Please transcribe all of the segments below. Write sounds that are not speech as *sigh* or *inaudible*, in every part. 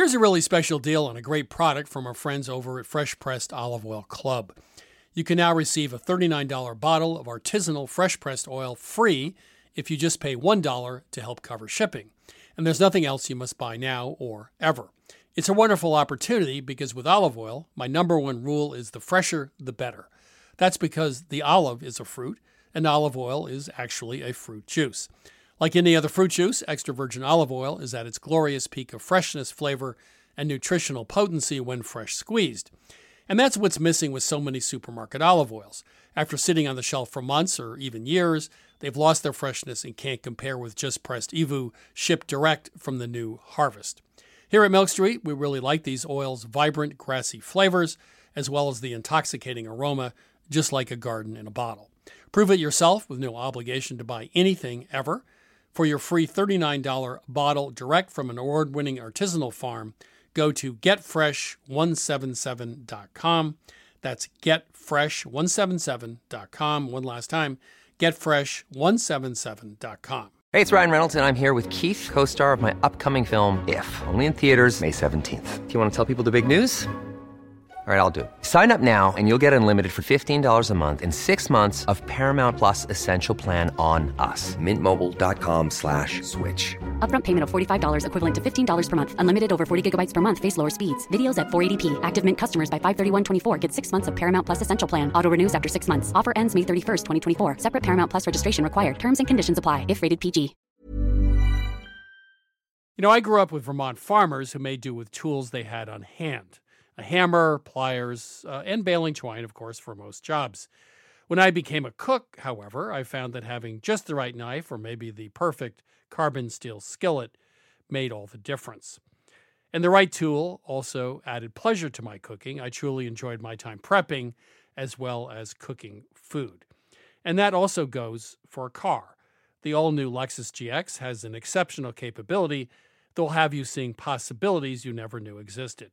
Here's a really special deal on a great product from our friends over at Fresh Pressed Olive Oil Club. You can now receive a $39 bottle of artisanal fresh pressed oil free if you just pay $1 to help cover shipping. And there's nothing else you must buy now or ever. It's a wonderful opportunity because with olive oil, my number one rule is the fresher, the better. That's because the olive is a fruit and olive oil is actually a fruit juice. Like any other fruit juice, extra virgin olive oil is at its glorious peak of freshness, flavor, and nutritional potency when fresh squeezed. And that's what's missing with so many supermarket olive oils. After sitting on the shelf for months or even years, they've lost their freshness and can't compare with just pressed EVOO shipped direct from the new harvest. Here at Milk Street, we really like these oils' vibrant, grassy flavors, as well as the intoxicating aroma, just like a garden in a bottle. Prove it yourself with no obligation to buy anything ever. For your free $39 bottle direct from an award winning artisanal farm, go to getfresh177.com. That's getfresh177.com. One last time, getfresh177.com. Hey, it's Ryan Reynolds, and I'm here with Keith, co star of my upcoming film, If, only in theaters, May 17th. Do you want to tell people the big news? All right, I'll do it. Sign up now and you'll get unlimited for $15 a month in six months of Paramount Plus Essential Plan on us. Mintmobile.com slash switch. Upfront payment of $45 equivalent to $15 per month. Unlimited over 40 gigabytes per month. Face lower speeds. Videos at 480p. Active Mint customers by 531.24 get six months of Paramount Plus Essential Plan. Auto renews after six months. Offer ends May 31st, 2024. Separate Paramount Plus registration required. Terms and conditions apply if rated PG. You know, I grew up with Vermont farmers who made do with tools they had on hand a hammer, pliers, uh, and baling twine, of course, for most jobs. When I became a cook, however, I found that having just the right knife or maybe the perfect carbon steel skillet made all the difference. And the right tool also added pleasure to my cooking. I truly enjoyed my time prepping as well as cooking food. And that also goes for a car. The all new Lexus GX has an exceptional capability that'll have you seeing possibilities you never knew existed.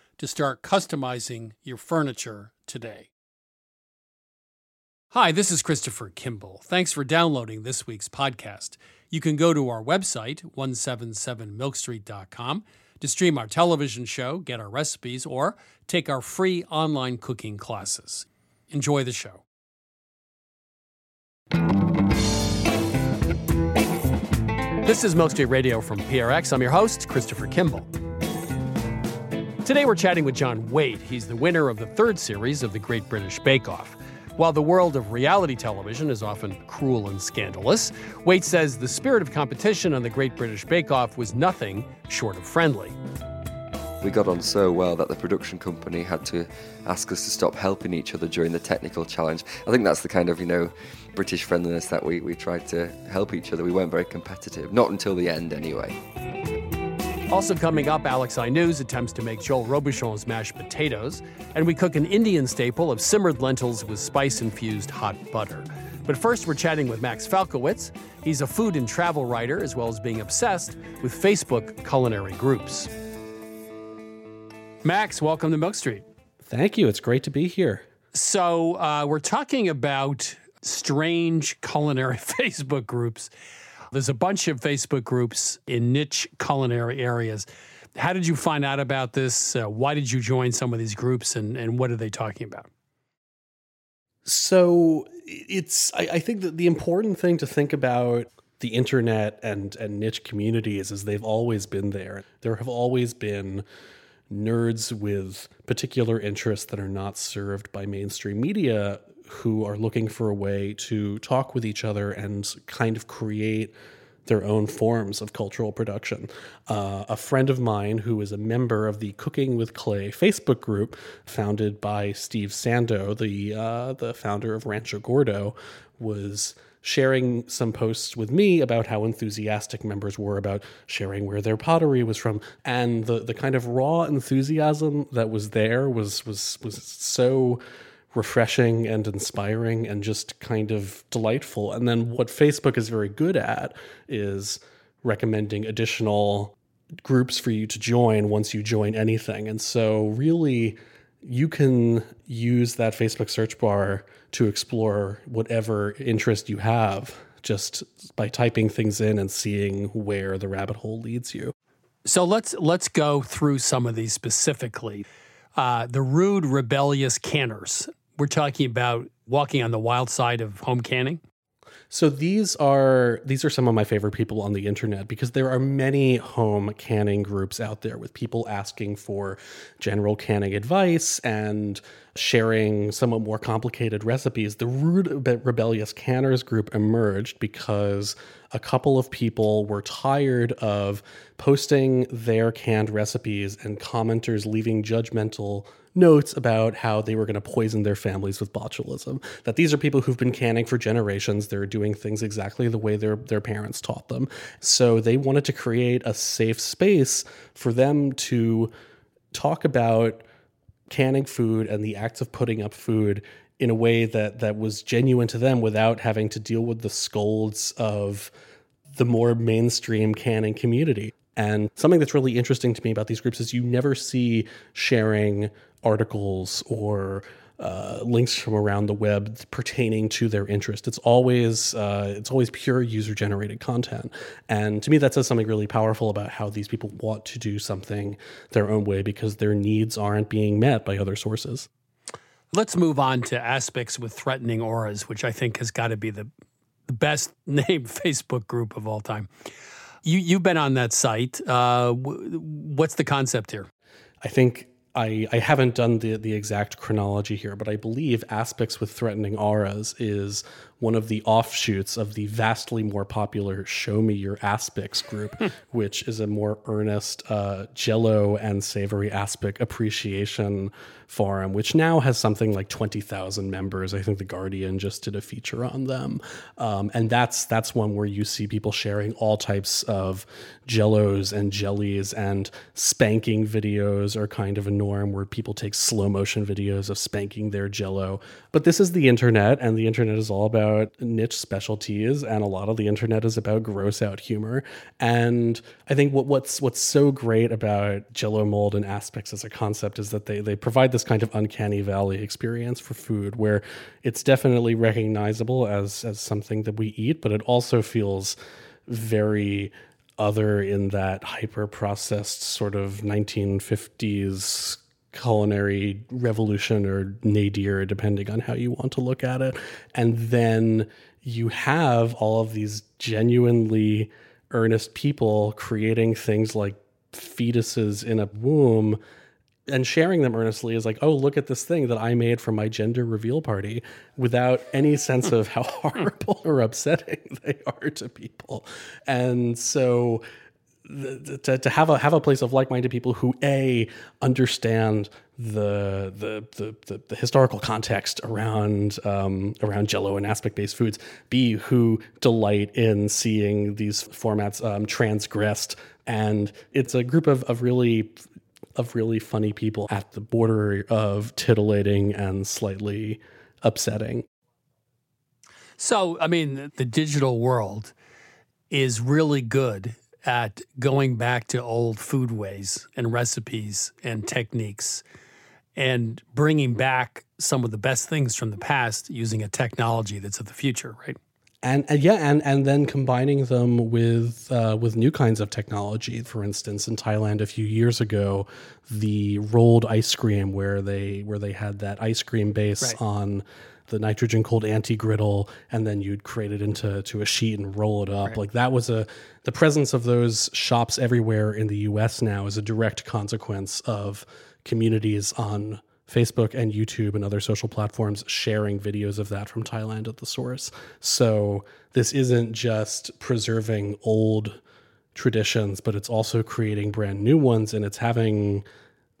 to start customizing your furniture today. Hi, this is Christopher Kimball. Thanks for downloading this week's podcast. You can go to our website, 177milkstreet.com, to stream our television show, get our recipes, or take our free online cooking classes. Enjoy the show. This is Milk Street Radio from PRX. I'm your host, Christopher Kimball. Today we're chatting with John Waite. He's the winner of the third series of the Great British Bake Off. While the world of reality television is often cruel and scandalous, Waite says the spirit of competition on the Great British Bake Off was nothing short of friendly. We got on so well that the production company had to ask us to stop helping each other during the technical challenge. I think that's the kind of, you know, British friendliness that we, we tried to help each other. We weren't very competitive, not until the end anyway. Also coming up, Alex I News attempts to make Joel Robuchon's mashed potatoes, and we cook an Indian staple of simmered lentils with spice-infused hot butter. But first, we're chatting with Max Falkowitz. He's a food and travel writer, as well as being obsessed with Facebook culinary groups. Max, welcome to Milk Street. Thank you. It's great to be here. So uh, we're talking about strange culinary *laughs* Facebook groups. There's a bunch of Facebook groups in niche culinary areas. How did you find out about this? Uh, why did you join some of these groups, and, and what are they talking about? So it's I, I think that the important thing to think about the internet and and niche communities is they've always been there. There have always been nerds with particular interests that are not served by mainstream media who are looking for a way to talk with each other and kind of create their own forms of cultural production. Uh, a friend of mine who is a member of the Cooking with Clay Facebook group, founded by Steve Sando, the uh, the founder of Rancho Gordo, was sharing some posts with me about how enthusiastic members were about sharing where their pottery was from and the the kind of raw enthusiasm that was there was was was so refreshing and inspiring and just kind of delightful and then what Facebook is very good at is recommending additional groups for you to join once you join anything and so really you can use that Facebook search bar to explore whatever interest you have just by typing things in and seeing where the rabbit hole leads you. So let's let's go through some of these specifically. Uh, the rude, rebellious canners. We're talking about walking on the wild side of home canning. So these are these are some of my favorite people on the internet because there are many home canning groups out there with people asking for general canning advice and sharing somewhat more complicated recipes. The Rude Rebellious Canners group emerged because a couple of people were tired of posting their canned recipes and commenters leaving judgmental notes about how they were going to poison their families with botulism. That these are people who've been canning for generations. They're doing things exactly the way their, their parents taught them. So they wanted to create a safe space for them to talk about canning food and the act of putting up food in a way that that was genuine to them without having to deal with the scolds of the more mainstream canning community. And something that's really interesting to me about these groups is you never see sharing articles or uh, links from around the web pertaining to their interest. It's always uh, it's always pure user generated content, and to me that says something really powerful about how these people want to do something their own way because their needs aren't being met by other sources. Let's move on to aspics with threatening auras, which I think has got to be the the best *laughs* named Facebook group of all time. You you've been on that site. Uh, what's the concept here? I think I, I haven't done the, the exact chronology here, but I believe Aspics with Threatening Auras is one of the offshoots of the vastly more popular Show Me Your Aspics group, which is a more earnest uh, jello and savory aspic appreciation forum, which now has something like 20,000 members. I think The Guardian just did a feature on them. Um, and that's, that's one where you see people sharing all types of jellos and jellies and spanking videos are kind of a norm where people take slow motion videos of spanking their jello. But this is the internet, and the internet is all about about niche specialties, and a lot of the internet is about gross out humor. And I think what, what's what's so great about Jello mold and aspics as a concept is that they they provide this kind of uncanny valley experience for food, where it's definitely recognizable as as something that we eat, but it also feels very other in that hyper processed sort of 1950s culinary revolution or nadir, depending on how you want to look at it. And then you have all of these genuinely earnest people creating things like fetuses in a womb and sharing them earnestly is like, oh, look at this thing that I made for my gender reveal party without any sense of how *laughs* horrible or upsetting they are to people. And so to, to have a have a place of like-minded people who a understand the the the, the, the historical context around um, around Jello and aspic-based foods. B who delight in seeing these formats um, transgressed, and it's a group of of really of really funny people at the border of titillating and slightly upsetting. So, I mean, the digital world is really good at going back to old food ways and recipes and techniques and bringing back some of the best things from the past using a technology that's of the future, right? and, and yeah, and and then combining them with uh, with new kinds of technology. For instance, in Thailand a few years ago, the rolled ice cream, where they where they had that ice cream base Right. on the nitrogen cold anti griddle, and then you'd create it into to a sheet and roll it up. Like that was a the presence of those shops everywhere in the U.S. now is a direct consequence of communities on Facebook and YouTube and other social platforms sharing videos of that from Thailand at the source. So this isn't just preserving old traditions, but it's also creating brand new ones and it's having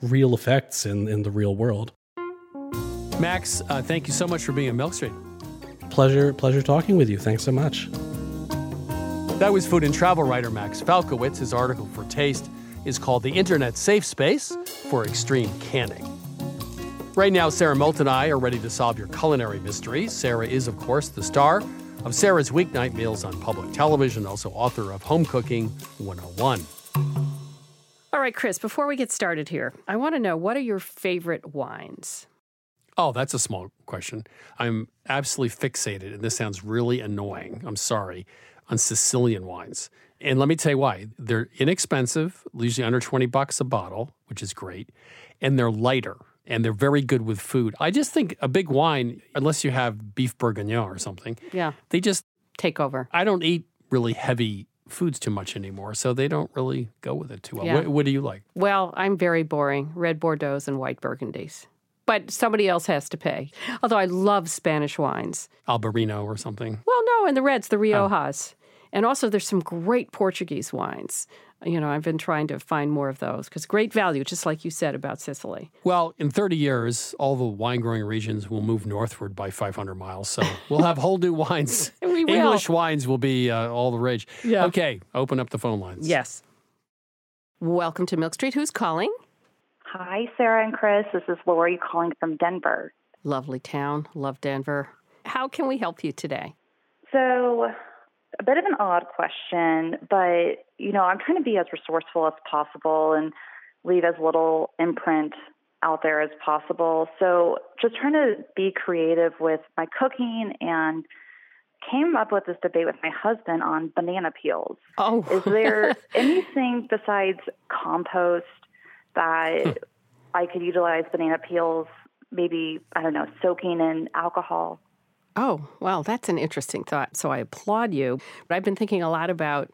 real effects in, in the real world. Max, uh, thank you so much for being on Milk Street. Pleasure, pleasure talking with you. Thanks so much. That was food and travel writer Max Falkowitz. His article for Taste is called The Internet Safe Space for Extreme Canning. Right now, Sara Moulton and I are ready to solve your culinary mysteries. Sarah is, of course, the star of Sara's Weeknight Meals on public television, also author of Home Cooking 101. All right, Chris, before we get started here, I want to know what are your favorite wines? Oh, that's a small question. I'm absolutely fixated, and this sounds really annoying. I'm sorry, on Sicilian wines. And let me tell you why. They're inexpensive, usually under 20 bucks a bottle, which is great, and they're lighter and they're very good with food. I just think a big wine, unless you have beef bourguignon or something, Yeah, they just, take over. I don't eat really heavy foods too much anymore, so they don't really go with it too well. Yeah. What, what do you like? Well, I'm very boring red Bordeaux's and white Burgundies. But somebody else has to pay. Although I love Spanish wines. Albarino or something? Well, no, and the reds, the Riojas. And also, there's some great Portuguese wines. You know, I've been trying to find more of those because great value, just like you said about Sicily. Well, in 30 years, all the wine growing regions will move northward by 500 miles. So we'll have whole new wines. *laughs* We will. English wines will be uh, all the rage. Yeah. Okay, open up the phone lines. Yes. Welcome to Milk Street. Who's calling? Hi, Sara and Chris. This is Lori calling from Denver. Lovely town. Love Denver. How can we help you today? So, a bit of an odd question, but you know, I'm trying to be as resourceful as possible and leave as little imprint out there as possible. So, just trying to be creative with my cooking and came up with this debate with my husband on banana peels. Oh, Is there *laughs* anything besides compost that hmm. I could utilize banana peels? Maybe, I don't know, soaking in alcohol? Oh, well, that's an interesting thought. So I applaud you. But I've been thinking a lot about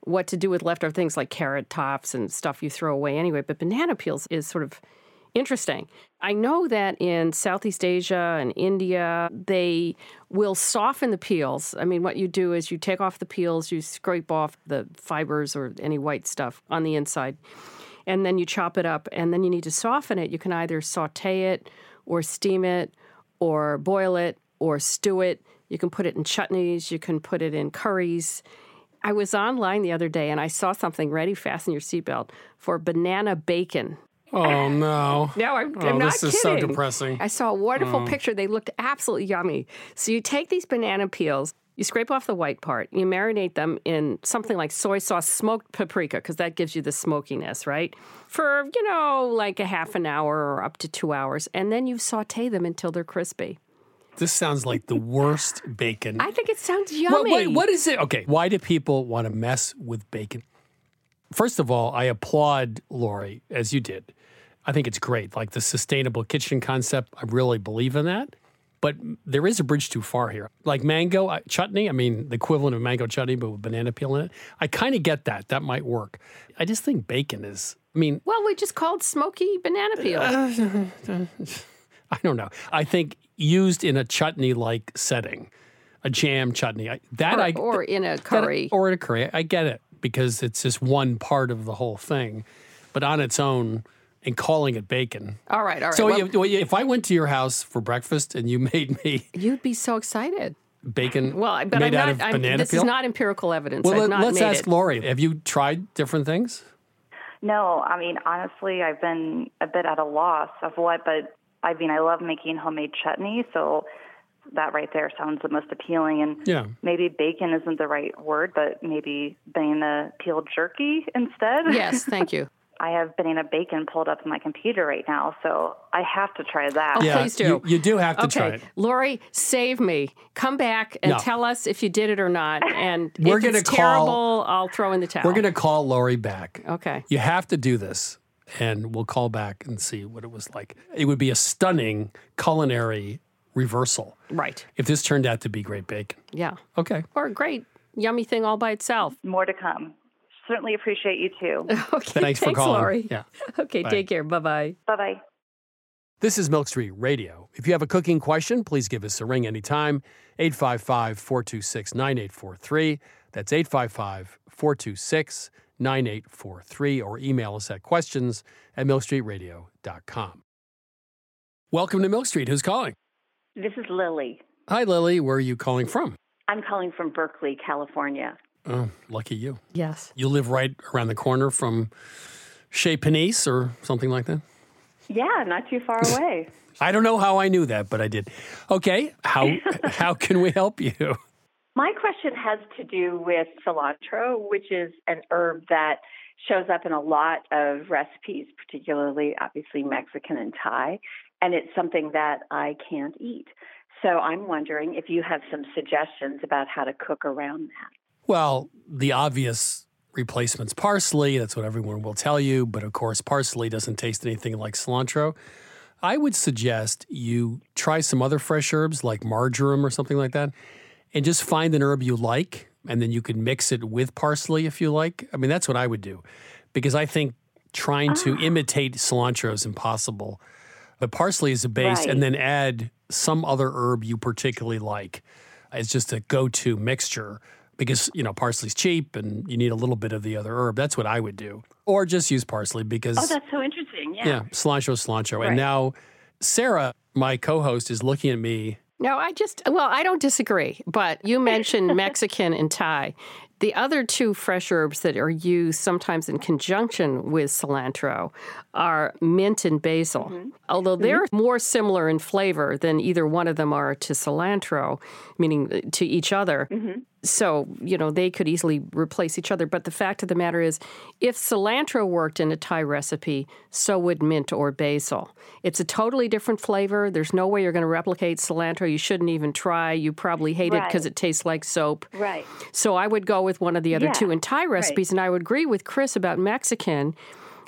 what to do with leftover things like carrot tops and stuff you throw away anyway. But banana peels is sort of interesting. I know that in Southeast Asia and India, they will soften the peels. I mean, what you do is you take off the peels, you scrape off the fibers or any white stuff on the inside, and then you chop it up. And then you need to soften it. You can either saute it or steam it or boil it or stew it. You can put it in chutneys, you can put it in curries. I was online the other day and I saw something ready, fasten your seatbelt, for banana bacon. Oh, no. *laughs* No, I'm, Oh, I'm not this is so depressing. I saw a wonderful oh. picture. They looked absolutely yummy. So you take these banana peels, you scrape off the white part, you marinate them in something like soy sauce, smoked paprika, because that gives you the smokiness, right? For, you know, like a half an hour or up to two hours. And then you saute them until they're crispy. This sounds like the worst bacon. I think it sounds yummy. what- what is it? Okay, why do people want to mess with bacon? First of all, I applaud Lori, as you did. I think it's great. Like the sustainable kitchen concept, I really believe in that. But there is a bridge too far here. Like mango chutney, I mean, the equivalent of mango chutney, but with banana peel in it. I kind of get that. That might work. I just think bacon is, I mean, Well, we just called smoky banana peel. *laughs* I don't know. I think used in a chutney like setting, a jam chutney, I, that or, I. or in a that- curry. or in a curry. I get it because it's just one part of the whole thing, but on its own, and calling it bacon. all right, all right. So Well, if, if I went to your house for breakfast and you *laughs* made me you'd be so excited. bacon Well, I- but made I'm out not. of I'm, banana this peel, is not empirical evidence. well, I've let, not us made ask it. Lori. Have you tried different things? No, I mean, honestly, I've been a bit at a loss of what, but I mean, I love making homemade chutney, so that right there sounds the most appealing. And Yeah. maybe bacon isn't the right word, but maybe banana peel jerky instead. Yes, thank you. *laughs* I have banana bacon pulled up on my computer right now, so I have to try that. Oh, Yeah, please do. you- you do have to okay. try it. Lori, save me. Come back and No. tell us if you did it or not. And *laughs* We're if gonna it's call- terrible, I'll throw in the towel. We're going to call Lori back. Okay. You have to do this, and we'll call back and see what it was like. It would be a stunning culinary reversal Right. if this turned out to be great bacon. Yeah. Okay. Or a great yummy thing all by itself. More to come. Certainly appreciate you too. *laughs* Okay. Thanks for calling. Lori. Yeah. *laughs* Okay. Bye. Take care. Bye bye. bye bye. This is Milk Street Radio. If you have a cooking question, please give us a ring anytime. 855 426 9843. That's 855 426 9843. Or email us at questions at milkstreetradio.com. Welcome to Milk Street. Who's calling? This is Lily. Hi, Lily. Where are you calling from? I'm calling from Berkeley, California. Oh, lucky you. Yes. You live right around the corner from Chez Panisse or something like that? Yeah, not too far *laughs* away. I don't know how I knew that, but I did. Okay, how *laughs* how can we help you? My question has to do with cilantro, which is an herb that shows up in a lot of recipes, particularly obviously Mexican and Thai, and it's something that I can't eat. So I'm wondering if you have some suggestions about how to cook around that. Well, the obvious replacement's parsley. That's what everyone will tell you. But of course, parsley doesn't taste anything like cilantro. I would suggest you try some other fresh herbs like marjoram or something like that and just find an herb you like. And then you can mix it with parsley if you like. I mean, that's what I would do because I think trying to ah. imitate cilantro is impossible. But parsley is a base, Right. and then add some other herb you particularly like. It's just a go-to mixture because you know parsley's cheap, and you need a little bit of the other herb. That's what I would do, or just use parsley because Oh, that's so interesting. Yeah. yeah, cilantro, cilantro. And now Sara, my co-host, is looking at me. No, I just, well, I don't disagree, but you mentioned *laughs* Mexican and Thai. The other two fresh herbs that are used sometimes in conjunction with cilantro are mint and basil. Although they're more similar in flavor than either one of them are to cilantro, meaning uh, to each other. So, you know, they could easily replace each other. But the fact of the matter is, if cilantro worked in a Thai recipe, so would mint or basil. It's a totally different flavor. There's no way you're going to replicate cilantro. You shouldn't even try. You probably hate it because it tastes like soap. Right. So I would go with one of the other Yeah, two in Thai recipes. And I would agree with Chris about Mexican.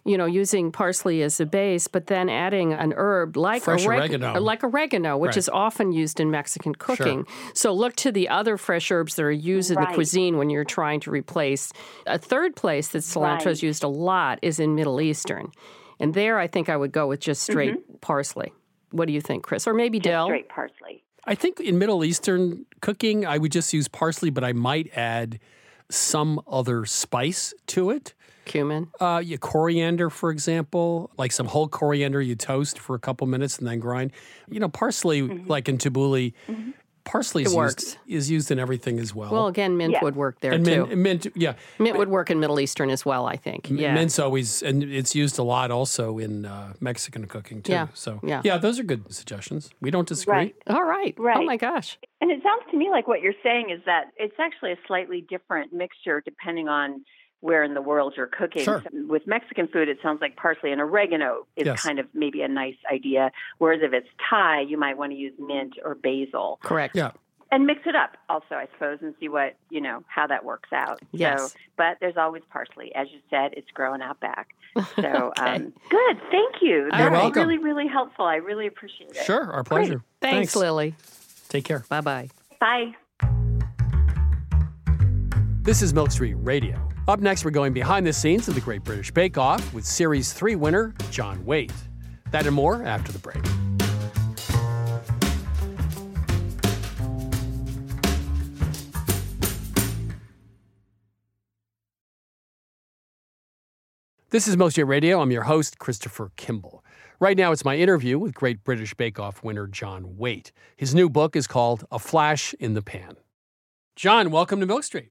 You know, using parsley as a base, but then adding an herb like Fresh oreg- oregano. like oregano, which Right. is often used in Mexican cooking. So look to the other fresh herbs that are used in the cuisine when you're trying to replace. A third place that cilantro is used a lot is in Middle Eastern, and there I think I would go with just straight Mm-hmm. parsley. What do you think, Chris? Or maybe dill? Straight parsley. I think in Middle Eastern cooking, I would just use parsley, but I might add some other spice to it. Cumin. Uh, yeah, coriander, for example, like some whole coriander you toast for a couple minutes and then grind. You know, parsley, like in tabbouleh, parsley is Mm-hmm. It used, is used in everything as well. Well, again, mint Yeah. would work there and too. mint, mint, yeah, mint would work in Middle Eastern as well, I think. Yeah. mint's always, and it's used a lot also in uh, Mexican cooking too. Yeah, So yeah. yeah, those are good suggestions. We don't disagree. Right. All right. Oh my gosh. And it sounds to me like what you're saying is that it's actually a slightly different mixture depending on where in the world you're cooking. Sure. With Mexican food, it sounds like parsley and oregano is Yes. kind of maybe a nice idea. Whereas if it's Thai, you might want to use mint or basil Correct. Yeah. and mix it up also, I suppose, and see what, you know, how that works out. Yes. So, but there's always parsley. As you said, it's growing out back. So *laughs* Okay. um, good. Thank you. You're That's welcome. really, really helpful. I really appreciate it. Sure, our pleasure. Thanks, Lily. Take care. Bye bye. Bye. This is Milk Street Radio. Up next, we're going behind the scenes of the Great British Bake Off with Series 3 winner John Waite. That and more after the break. This is Milk Street Radio. I'm your host, Christopher Kimball. Right now, it's my interview with Great British Bake Off winner John Waite. His new book is called A Flash in the Pan. John, welcome to Milk Street.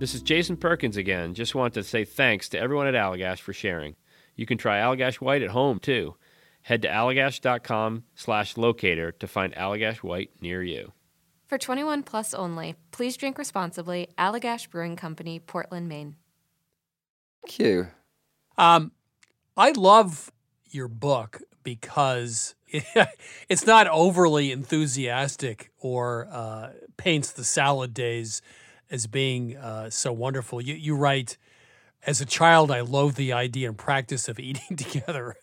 This is Jason Perkins again. Just want to say thanks to everyone at Allagash for sharing. You can try Allagash White at home too. Head to allagash.com slash locator to find Allagash White near you. For 21 plus only, please drink responsibly. Allagash Brewing Company, Portland, Maine. Thank you. Um, I love your book because *laughs* it's not overly enthusiastic or uh, paints the salad days as being uh, so wonderful. You, you write, as a child, I loathed the idea and practice of *laughs* eating together.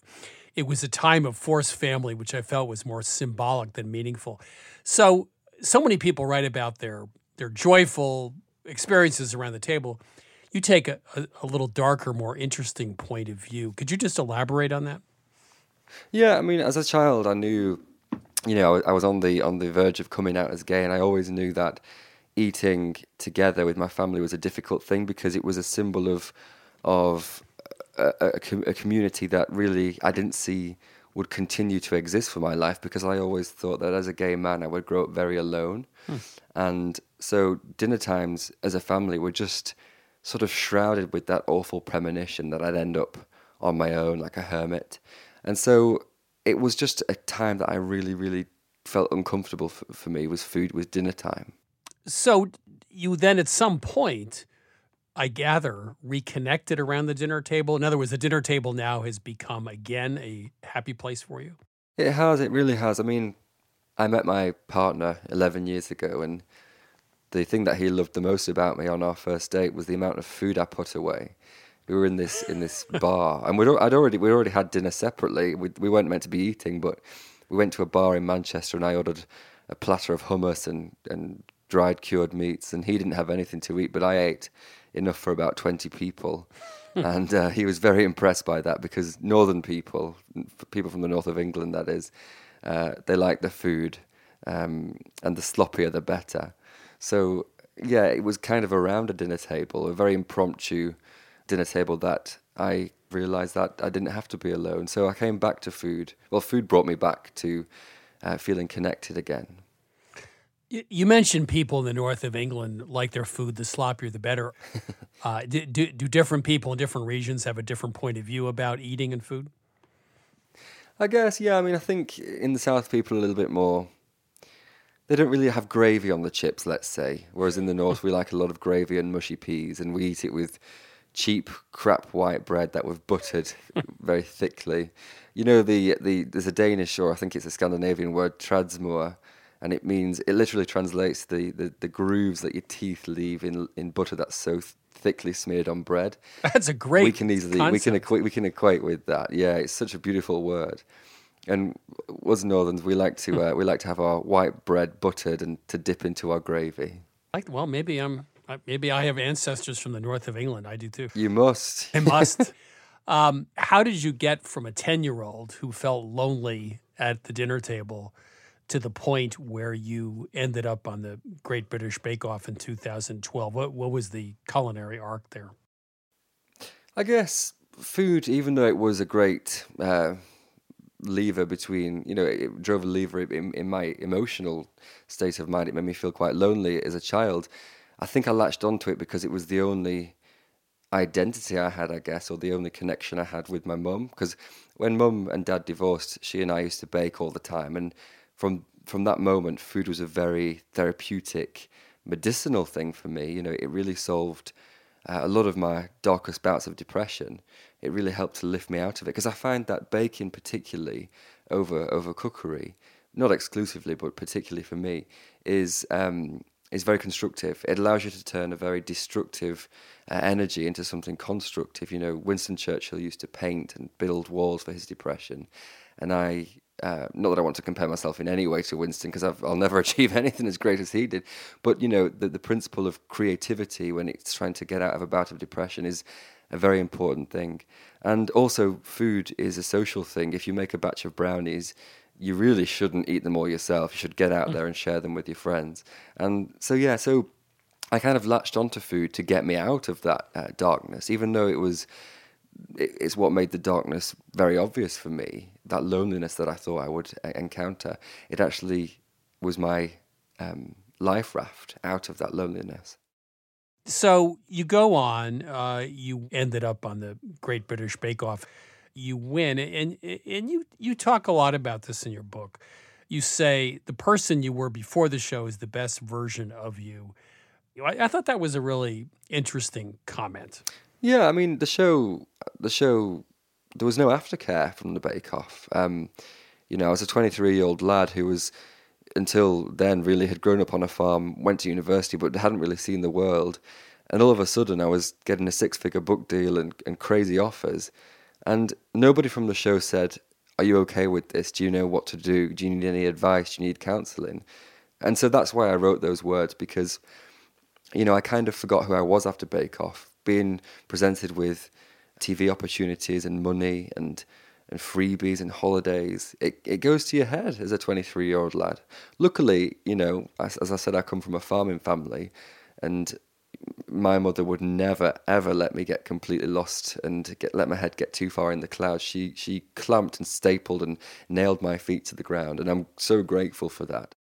It was a time of forced family, which I felt was more symbolic than meaningful. So, so many people write about their their joyful experiences around the table. You take a, a, a little darker, more interesting point of view. Could you just elaborate on that? Yeah, I mean, as a child, I knew, you know, I was on the on the verge of coming out as gay, and I always knew that eating together with my family was a difficult thing because it was a symbol of of a, a, a, community that really I didn't see would continue to exist for my life because I always thought that as a gay man I would grow up very alone, hmm. and so dinner times as a family were just sort of shrouded with that awful premonition that I'd end up on my own like a hermit. And so it was just a time that I really, really felt uncomfortable for, for me was food, was dinner time. So you then at some point, I gather, reconnected around the dinner table. In other words, the dinner table now has become again a happy place for you. It has, it really has. I mean, I met my partner 11 years ago, and the thing that he loved the most about me on our first date was the amount of food I put away. We were in this in this *laughs* bar, and we'd I'd already we already had dinner separately. We we weren't meant to be eating, but we went to a bar in Manchester, and I ordered a platter of hummus and and dried cured meats, and he didn't have anything to eat, but I ate enough for about twenty people. *laughs* and uh, he was very impressed by that because northern people, people from the north of England, that is, uh, they like the food, um, and the sloppier the better. So yeah, it was kind of around a dinner table, a very impromptu dinner table that I realized that I didn't have to be alone. So I came back to food. Well, food brought me back to uh, feeling connected again. You mentioned people in the north of England like their food, the sloppier the better. *laughs* uh, do, do, do different people in different regions have a different point of view about eating and food? I guess, yeah. I mean, I think in the south, people are a little bit more they don't really have gravy on the chips, let's say. Whereas in the north, we like a lot of gravy and mushy peas, and we eat it with cheap crap white bread that we've buttered *laughs* very thickly. You know, the the there's a Danish or I think it's a Scandinavian word, tandsmør, and it means it literally translates the, the, the grooves that your teeth leave in in butter that's so th- thickly smeared on bread. *laughs* That's a great. We can easily concept. we can equate we can equate with that. Yeah, it's such a beautiful word and us Northerns, we like to uh, we like to have our white bread buttered and to dip into our gravy. Like, well, maybe I'm maybe I have ancestors from the north of England. I do too. You must. I must. *laughs* um, how did you get from a ten year old who felt lonely at the dinner table to the point where you ended up on the Great British Bake Off in 2012? What what was the culinary arc there? I guess food, even though it was a great. Uh, lever between you know it drove a lever in, in my emotional state of mind it made me feel quite lonely as a child i think i latched onto it because it was the only identity i had i guess or the only connection i had with my mum because when mum and dad divorced she and i used to bake all the time and from from that moment food was a very therapeutic medicinal thing for me you know it really solved uh, a lot of my darkest bouts of depression it really helped to lift me out of it because I find that baking, particularly over over cookery, not exclusively but particularly for me, is um, is very constructive. It allows you to turn a very destructive uh, energy into something constructive. You know, Winston Churchill used to paint and build walls for his depression, and I. Uh, not that I want to compare myself in any way to Winston, because I'll never *laughs* achieve anything as great as he did. But you know, the, the principle of creativity when it's trying to get out of a bout of depression is a very important thing. And also, food is a social thing. If you make a batch of brownies, you really shouldn't eat them all yourself. You should get out mm. there and share them with your friends. And so, yeah, so I kind of latched onto food to get me out of that uh, darkness, even though it was. It's what made the darkness very obvious for me. That loneliness that I thought I would encounter. It actually was my um, life raft out of that loneliness. So you go on, uh, you ended up on the Great British Bake Off. You win, and and you you talk a lot about this in your book. You say the person you were before the show is the best version of you. I, I thought that was a really interesting comment. Yeah, I mean the show, the show, there was no aftercare from the Bake Off. Um, you know, I was a 23 year old lad who was until then really had grown up on a farm, went to university, but hadn't really seen the world. And all of a sudden, I was getting a six figure book deal and, and crazy offers. And nobody from the show said, Are you okay with this? Do you know what to do? Do you need any advice? Do you need counseling? And so that's why I wrote those words because, you know, I kind of forgot who I was after Bake Off, being presented with TV opportunities and money and and freebies and holidays. It it goes to your head as a 23 year old lad. Luckily, you know, as, as I said, I come from a farming family, and my mother would never ever let me get completely lost and get let my head get too far in the clouds. She she clamped and stapled and nailed my feet to the ground, and I'm so grateful for that.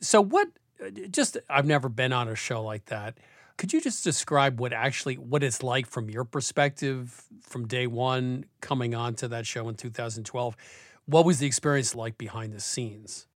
So what? Uh, just I've never been on a show like that. Could you just describe what actually what it's like from your perspective from day one coming on to that show in 2012? What was the experience like behind the scenes?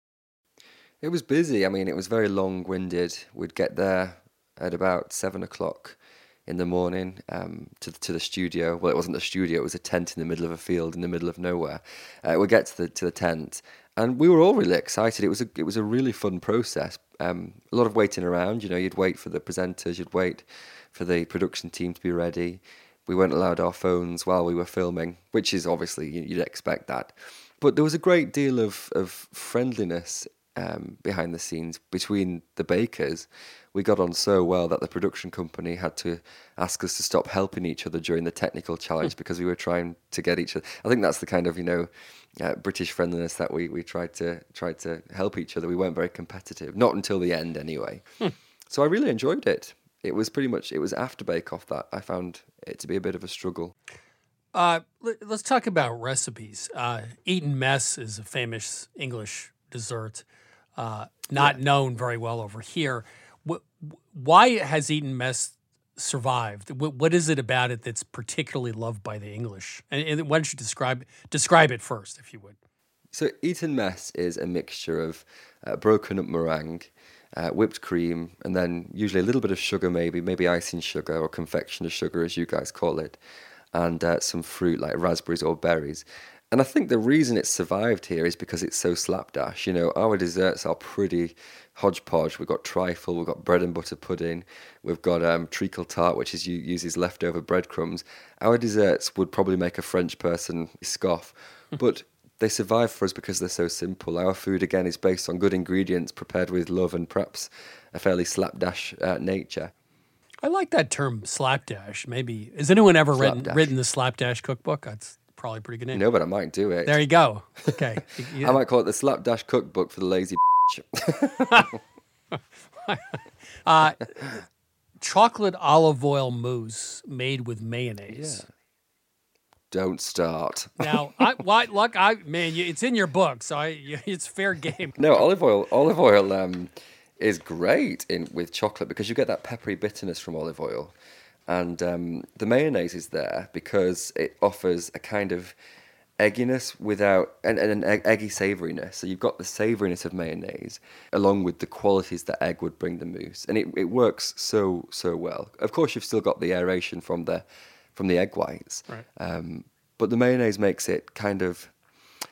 It was busy. I mean, it was very long winded. We'd get there at about seven o'clock in the morning um, to to the studio. Well, it wasn't a studio; it was a tent in the middle of a field in the middle of nowhere. Uh, we get to the to the tent, and we were all really excited. It was a it was a really fun process. Um, a lot of waiting around. You know, you'd wait for the presenters, you'd wait for the production team to be ready. We weren't allowed our phones while we were filming, which is obviously you'd expect that. But there was a great deal of of friendliness um, behind the scenes between the bakers we got on so well that the production company had to ask us to stop helping each other during the technical challenge because we were trying to get each other. I think that's the kind of you know uh, British friendliness that we we tried to tried to help each other. We weren't very competitive, not until the end anyway. Hmm. So I really enjoyed it. It was pretty much it was after Bake Off that I found it to be a bit of a struggle. Uh, let, us talk about recipes. Uh, Eton mess is a famous English dessert, uh, not yeah. known very well over here why has Eton mess survived? What, What is it about it that's particularly loved by the English? And, why don't you describe describe it first, if you would? So Eton mess is a mixture of uh, broken up meringue, uh, whipped cream, and then usually a little bit of sugar, maybe maybe icing sugar or confectioner sugar, as you guys call it, and uh, some fruit like raspberries or berries. And I think the reason it's survived here is because it's so slapdash. You know, our desserts are pretty hodgepodge. We've got trifle, we've got bread and butter pudding, we've got um, treacle tart, which is uses leftover breadcrumbs. Our desserts would probably make a French person scoff, but they survive for us because they're so simple. Our food, again, is based on good ingredients prepared with love and perhaps a fairly slapdash uh, nature. I like that term slapdash. Maybe has anyone ever written written the slapdash cookbook? That's probably pretty good name. No, but I might do it. There you go. Okay. *laughs* I might call it the Slapdash Cookbook for the lazy. *laughs* *laughs* uh, chocolate olive oil mousse made with mayonnaise. Yeah. Don't start. now, I, why, look, I man, you, it's in your book, so I, it's fair game. No, olive oil. Olive oil um, is great in with chocolate because you get that peppery bitterness from olive oil. And um, the mayonnaise is there because it offers a kind of egginess without and, and an eggy savouriness. So you've got the savouriness of mayonnaise along with the qualities that egg would bring the mousse, and it, it works so so well. Of course, you've still got the aeration from the from the egg whites, right. um, but the mayonnaise makes it kind of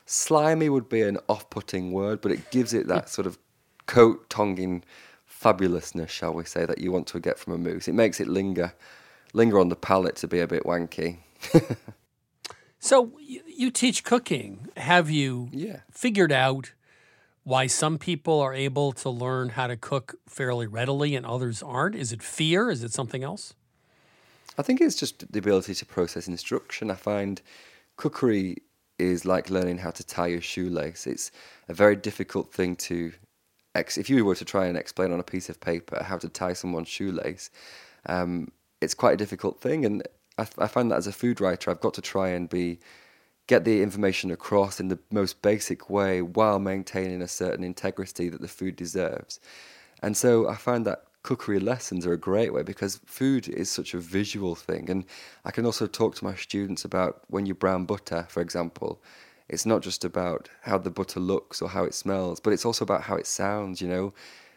slimy would be an off-putting word, but it gives it that sort of coat tonguing fabulousness, shall we say, that you want to get from a mousse. It makes it linger linger on the palate to be a bit wanky. *laughs* so you, teach cooking. Have you yeah. figured out why some people are able to learn how to cook fairly readily and others aren't? Is it fear? Is it something else? I think it's just the ability to process instruction. I find cookery is like learning how to tie your shoelace. It's a very difficult thing to if you were to try and explain on a piece of paper how to tie someone's shoelace, um, it's quite a difficult thing. And I, I find that as a food writer, I've got to try and be get the information across in the most basic way while maintaining a certain integrity that the food deserves. And so I find that cookery lessons are a great way because food is such a visual thing. And I can also talk to my students about when you brown butter, for example. It's not just about how the butter looks or how it smells, but it's also about how it sounds, you know.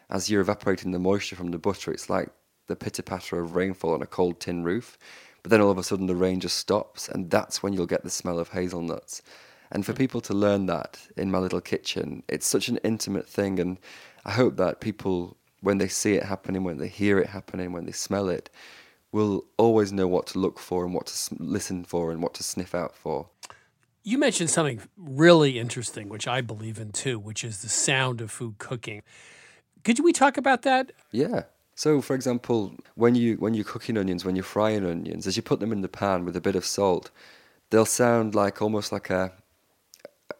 As you're evaporating the moisture from the butter, it's like the pitter patter of rainfall on a cold tin roof. But then all of a sudden the rain just stops, and that's when you'll get the smell of hazelnuts. And for hmm. people to learn that in my little kitchen, it's such an intimate thing. And I hope that people, when they see it happening, when they hear it happening, when they smell it, will always know what to look for and what to listen for and what to sniff out for. You mentioned something really interesting, which I believe in too, which is the sound of food cooking. Could we talk about that? Yeah. So, for example, when you when you're cooking onions, when you're frying onions, as you put them in the pan with a bit of salt, they'll sound like almost like a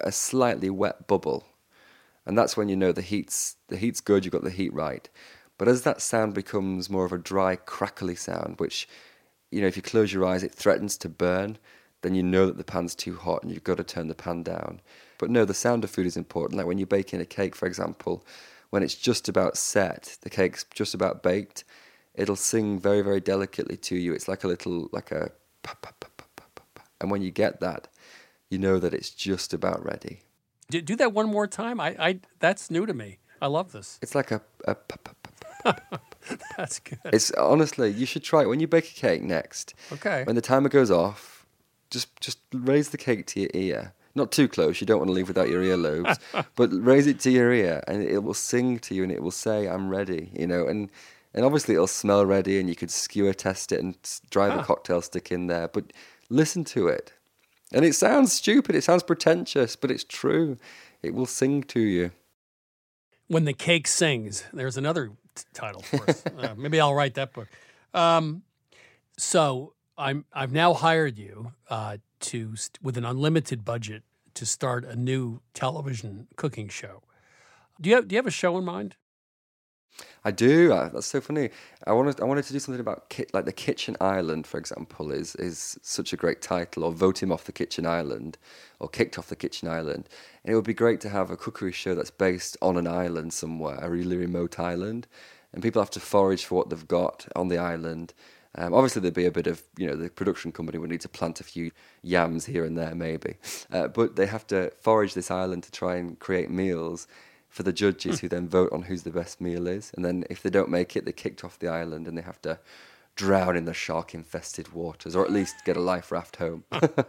a slightly wet bubble, and that's when you know the heat's the heat's good. You've got the heat right. But as that sound becomes more of a dry, crackly sound, which you know, if you close your eyes, it threatens to burn. Then you know that the pan's too hot, and you've got to turn the pan down. But no, the sound of food is important. Like when you're baking a cake, for example when it's just about set, the cake's just about baked, it'll sing very, very delicately to you. It's like a little, like a, and when you get that, you know that it's just about ready. Do, do that one more time. I, I that's new to me. I love this. It's like a, a That's good. It's honestly, you should try it when you bake a cake next. Okay. When the timer goes off, just just raise the cake to your ear. Not too close. You don't want to leave without your earlobes, *laughs* but raise it to your ear, and it will sing to you, and it will say, "I'm ready." You know, and and obviously it'll smell ready, and you could skewer test it and drive Ah. a cocktail stick in there. But listen to it, and it sounds stupid. It sounds pretentious, but it's true. It will sing to you. When the Cake Sings. There's another t- title for us. *laughs* uh, maybe I'll write that book. Um, so I'm I've now hired you uh, to st- with an unlimited budget to start a new television cooking show. Do you have Do you have a show in mind? I do. Uh, that's so funny. I wanted I wanted to do something about ki- like the kitchen island, for example, is is such a great title. Or vote him off the kitchen island, or kicked off the kitchen island. And it would be great to have a cookery show that's based on an island somewhere, a really remote island, and people have to forage for what they've got on the island. Um, obviously, there'd be a bit of you know the production company would need to plant a few yams here and there, maybe, uh, but they have to forage this island to try and create meals for the judges who then vote on who's the best meal is. And then if they don't make it, they're kicked off the island and they have to drown in the shark infested waters or at least get a life raft home. *laughs* but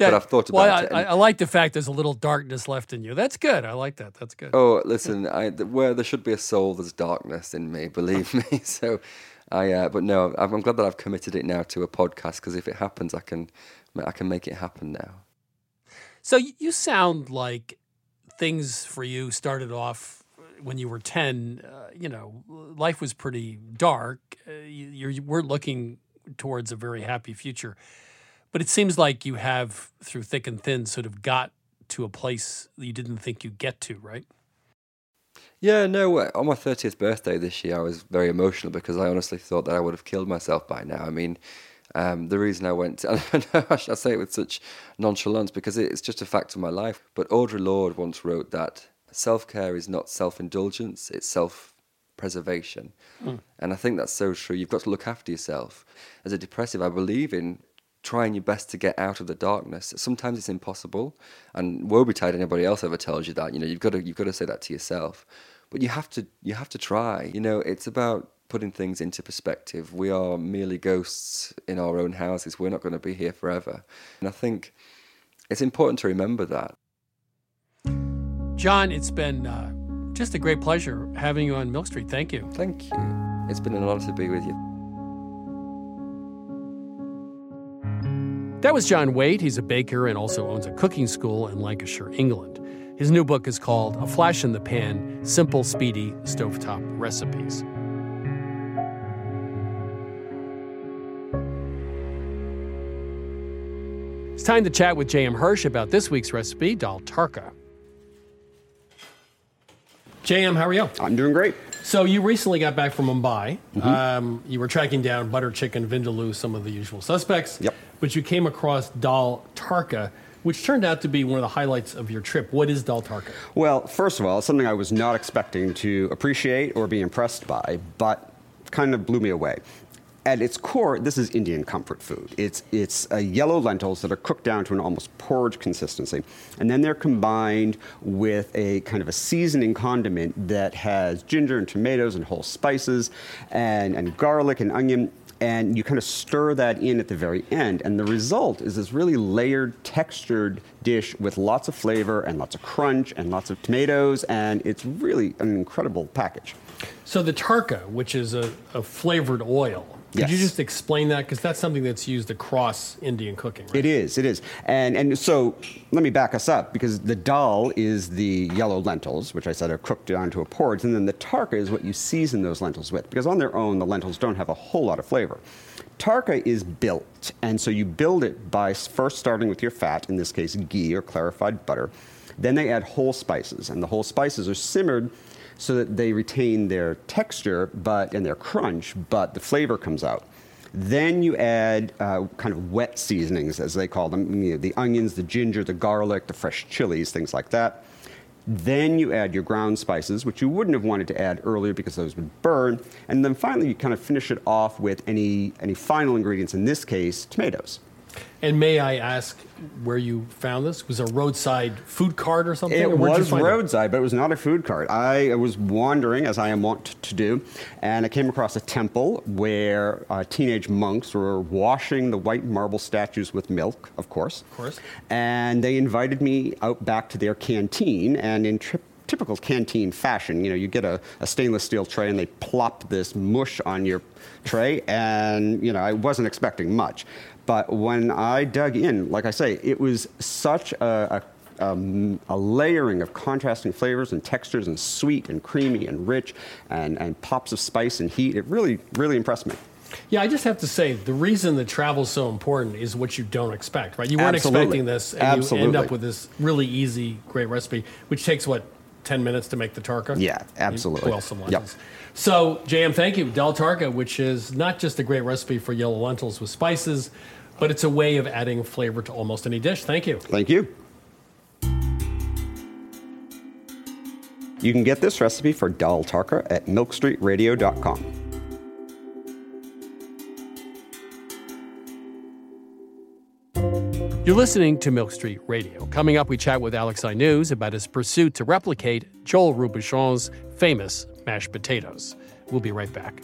I've thought about well, it. I, and- I like the fact there's a little darkness left in you. That's good. I like that. That's good. oh, listen, I, where there should be a soul, there's darkness in me, believe *laughs* me. *laughs* So I, uh, but no, I'm, glad that I've committed it now to a podcast because if it happens, I can, I can make it happen now. So you sound like things for you started off when you were 10. Uh, you know, life was pretty dark. Uh, you, you weren't looking towards a very happy future. But it seems like you have, through thick and thin, sort of got to a place you didn't think you'd get to, right? Yeah, no, uh, on my 30th birthday this year, I was very emotional because I honestly thought that I would have killed myself by now. I mean, um, the reason I went, and *laughs* I should say it with such nonchalance because it's just a fact of my life. But Audre Lorde once wrote that self care is not self indulgence, it's self preservation. Mm. And I think that's so true. You've got to look after yourself. As a depressive, I believe in trying your best to get out of the darkness. Sometimes it's impossible, and woe betide anybody else ever tells you that. You know, you've got to you've got to say that to yourself. But you have to you have to try. You know, it's about putting things into perspective. We are merely ghosts in our own houses. We're not going to be here forever. And I think it's important to remember that. John, it's been uh, just a great pleasure having you on Milk Street. Thank you. Thank you. It's been an honor to be with you. That was John Whaite. He's a baker and also owns a cooking school in Lancashire, England. His new book is called A Flash in the Pan Simple, Speedy Stovetop Recipes. It's time to chat with J.M. Hirsch about this week's recipe, dal tarka. JM, how are you? I'm doing great. So you recently got back from Mumbai. Mhm. Um, you were tracking down butter chicken, vindaloo, some of the usual suspects. Yep. But you came across dal tarka, which turned out to be one of the highlights of your trip. What is dal tarka? Well, first of all, it's something I was not expecting to appreciate or be impressed by, but kind of blew me away. At its core, this is Indian comfort food. It's, it's uh, yellow lentils that are cooked down to an almost porridge consistency, and then they're combined with a kind of a seasoning condiment that has ginger and tomatoes and whole spices and, and garlic and onion and you kind of stir that in at the very end and the result is this really layered textured dish with lots of flavor and lots of crunch and lots of tomatoes and it's really an incredible package So the tarka, which is a, a flavored oil. Could you just explain that? Because that's something that's used across Indian cooking. Right? It is, it is. And, and so let me back us up because the dal is the yellow lentils, which I said are cooked down to a porridge, and then the tarka is what you season those lentils with because on their own, the lentils don't have a whole lot of flavor. Tarka is built, and so you build it by first starting with your fat, in this case, ghee or clarified butter. Then they add whole spices, and the whole spices are simmered so that they retain their texture but and their crunch, but the flavor comes out. Then you add uh, kind of wet seasonings, as they call them, you know, the onions, the ginger, the garlic, the fresh chilies, things like that. Then you add your ground spices, which you wouldn't have wanted to add earlier because those would burn. And then finally, you kind of finish it off with any, any final ingredients, in this case, tomatoes. And may I ask where you found this? Was it a roadside food cart or something? It or was roadside, but it was not a food cart. I was wandering, as I am wont to do, and I came across a temple where uh, teenage monks were washing the white marble statues with milk, of course. Of course. And they invited me out back to their canteen, and in tri- typical canteen fashion, you know, you get a, a stainless steel tray and they plop this mush on your tray, and, you know, I wasn't expecting much. But when I dug in, like I say, it was such a, a, um, a layering of contrasting flavors and textures, and sweet and creamy and rich, and, and pops of spice and heat. It really, really impressed me. Yeah, I just have to say the reason that travel's so important is what you don't expect, right? You weren't Absolutely. expecting this, and you end up with this really easy, great recipe, which takes what ten minutes to make the tarka. Yeah, absolutely. boil some Yep. Lentils. So, JM, thank you. Dal Tarka, which is not just a great recipe for yellow lentils with spices, but it's a way of adding flavor to almost any dish. Thank you. Thank you. You can get this recipe for dal tarka at milkstreetradio.com. You're listening to Milk Street Radio. Coming up, we chat with Alex Aynouz about his pursuit to replicate Joel Robuchon's famous mashed potatoes. We'll be right back.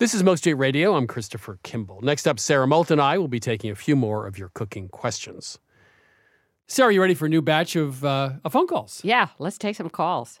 This is Milk Street Radio. I'm Christopher Kimball. Next up, Sara Moulton and I will be taking a few more of your cooking questions. Sara, are you ready for a new batch of, uh, of phone calls? Yeah, let's take some calls.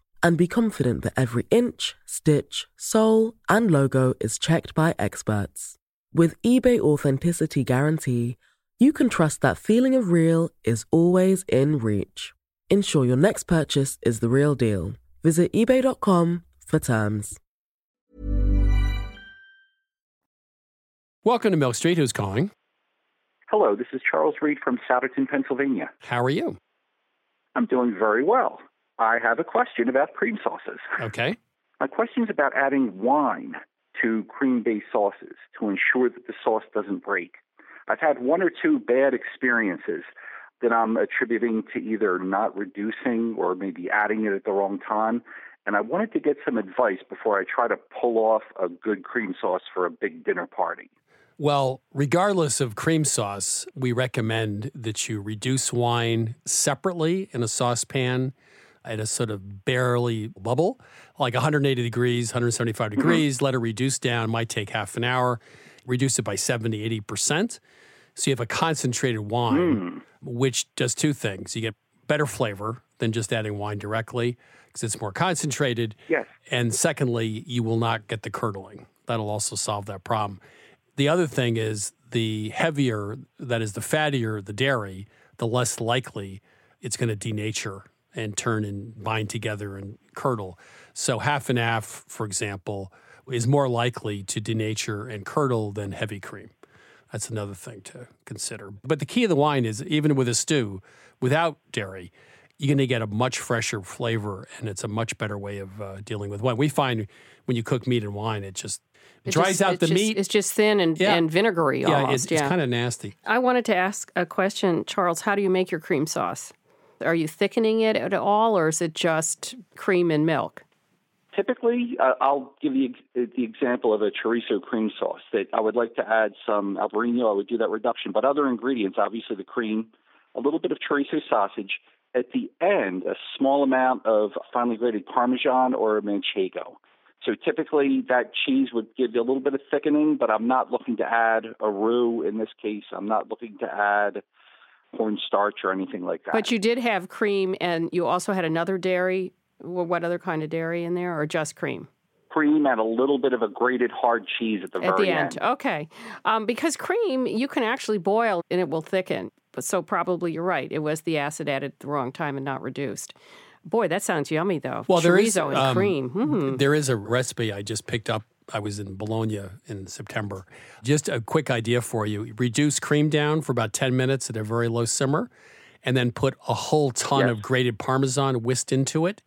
And be confident that every inch, stitch, sole, and logo is checked by experts. With eBay Authenticity Guarantee, you can trust that feeling of real is always in reach. Ensure your next purchase is the real deal. Visit eBay.com for terms. Welcome to Milk Street. Who's calling? Hello, this is Charles Reed from Souderton, Pennsylvania. How are you? I'm doing very well. I have a question about cream sauces. Okay. My question is about adding wine to cream based sauces to ensure that the sauce doesn't break. I've had one or two bad experiences that I'm attributing to either not reducing or maybe adding it at the wrong time. And I wanted to get some advice before I try to pull off a good cream sauce for a big dinner party. Well, regardless of cream sauce, we recommend that you reduce wine separately in a saucepan at a sort of barely bubble, like 180 degrees, 175 mm-hmm. degrees. Let it reduce down, might take half an hour. Reduce it by 70, 80%. So you have a concentrated wine, hmm. which does two things. You get better flavor than just adding wine directly because it's more concentrated. Yes. And secondly, you will not get the curdling. That'll also solve that problem. The other thing is the heavier, that is, the fattier the dairy, the less likely it's going to denature and turn and bind together and curdle. So, half and half, for example, is more likely to denature and curdle than heavy cream. That's another thing to consider. But the key of the wine is even with a stew without dairy, you're going to get a much fresher flavor and it's a much better way of uh, dealing with wine. We find when you cook meat and wine, it just It dries just- out the just- meat. It's just thin and, Yeah. and vinegary yeah, almost. it's, it's kind of nasty. I wanted to ask a question, Charles. How do you make your cream sauce? Are you thickening it at all, or is it just cream and milk? Typically, uh, I'll give you the example of a chorizo cream sauce that I would like to add some albarino. I would do that reduction, but other ingredients, obviously the cream, a little bit of chorizo sausage. At the end, a small amount of finely grated Parmesan or Manchego. So typically, that cheese would give you a little bit of thickening, but I'm not looking to add a roux in this case. I'm not looking to add cornstarch or anything like that. But you did have cream, and you also had another dairy. Well, what other kind of dairy in there, or just cream? cream and a little bit of a grated hard cheese at the At very the end, okay. Um, because cream you can actually boil and it will thicken. But so probably you're right. It was the acid added at the wrong time and not reduced. Boy, that sounds yummy though. Well, there is Chorizo and um, cream. Hmm. There is a recipe I just picked up. I was in Bologna in September. Just a quick idea for you: reduce cream down for about ten minutes at a very low simmer, and then put a whole ton Yes. of grated Parmesan whisked into it,